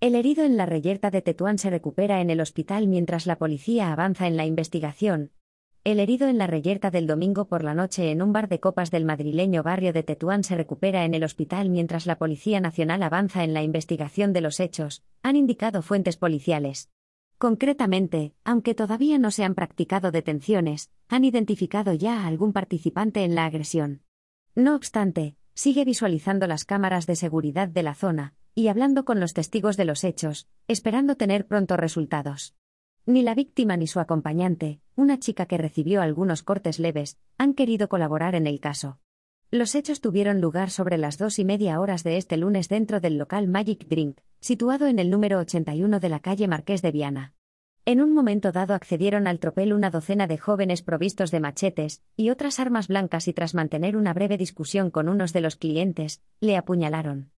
El herido en la reyerta de Tetuán se recupera en el hospital mientras la policía avanza en la investigación. El herido en la reyerta del domingo por la noche en un bar de copas del madrileño barrio de Tetuán se recupera en el hospital mientras la Policía Nacional avanza en la investigación de los hechos, han indicado fuentes policiales. Concretamente, aunque todavía no se han practicado detenciones, han identificado ya a algún participante en la agresión. No obstante, sigue visualizando las cámaras de seguridad de la zona, y hablando con los testigos de los hechos, esperando tener pronto resultados. Ni la víctima ni su acompañante, una chica que recibió algunos cortes leves, han querido colaborar en el caso. Los hechos tuvieron lugar sobre las dos y media horas de este lunes dentro del local Magic Drink, situado en el número 81 de la calle Marqués de Viana. En un momento dado accedieron al tropel una docena de jóvenes provistos de machetes y otras armas blancas y tras mantener una breve discusión con unos de los clientes, le apuñalaron.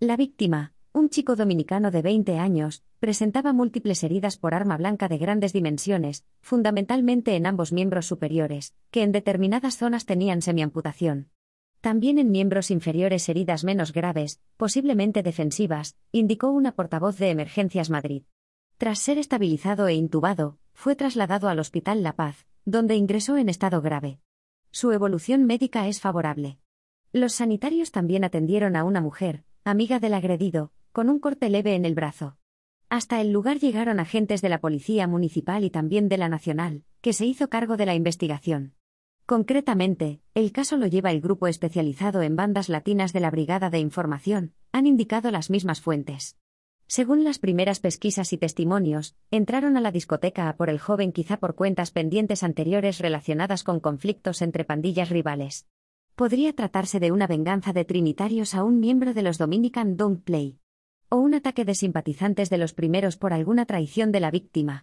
La víctima, un chico dominicano de 20 años, presentaba múltiples heridas por arma blanca de grandes dimensiones, fundamentalmente en ambos miembros superiores, que en determinadas zonas tenían semiamputación. También en miembros inferiores heridas menos graves, posiblemente defensivas, indicó una portavoz de Emergencias Madrid. Tras ser estabilizado e intubado, fue trasladado al Hospital La Paz, donde ingresó en estado grave. Su evolución médica es favorable. Los sanitarios también atendieron a una mujer, amiga del agredido, con un corte leve en el brazo. Hasta el lugar llegaron agentes de la Policía Municipal y también de la Nacional, que se hizo cargo de la investigación. Concretamente, el caso lo lleva el grupo especializado en bandas latinas de la Brigada de Información, han indicado las mismas fuentes. Según las primeras pesquisas y testimonios, entraron a la discoteca a por el joven quizá por cuentas pendientes anteriores relacionadas con conflictos entre pandillas rivales podría tratarse de una venganza de trinitarios a un miembro de los Dominican Don't Play. O un ataque de simpatizantes de los primeros por alguna traición de la víctima.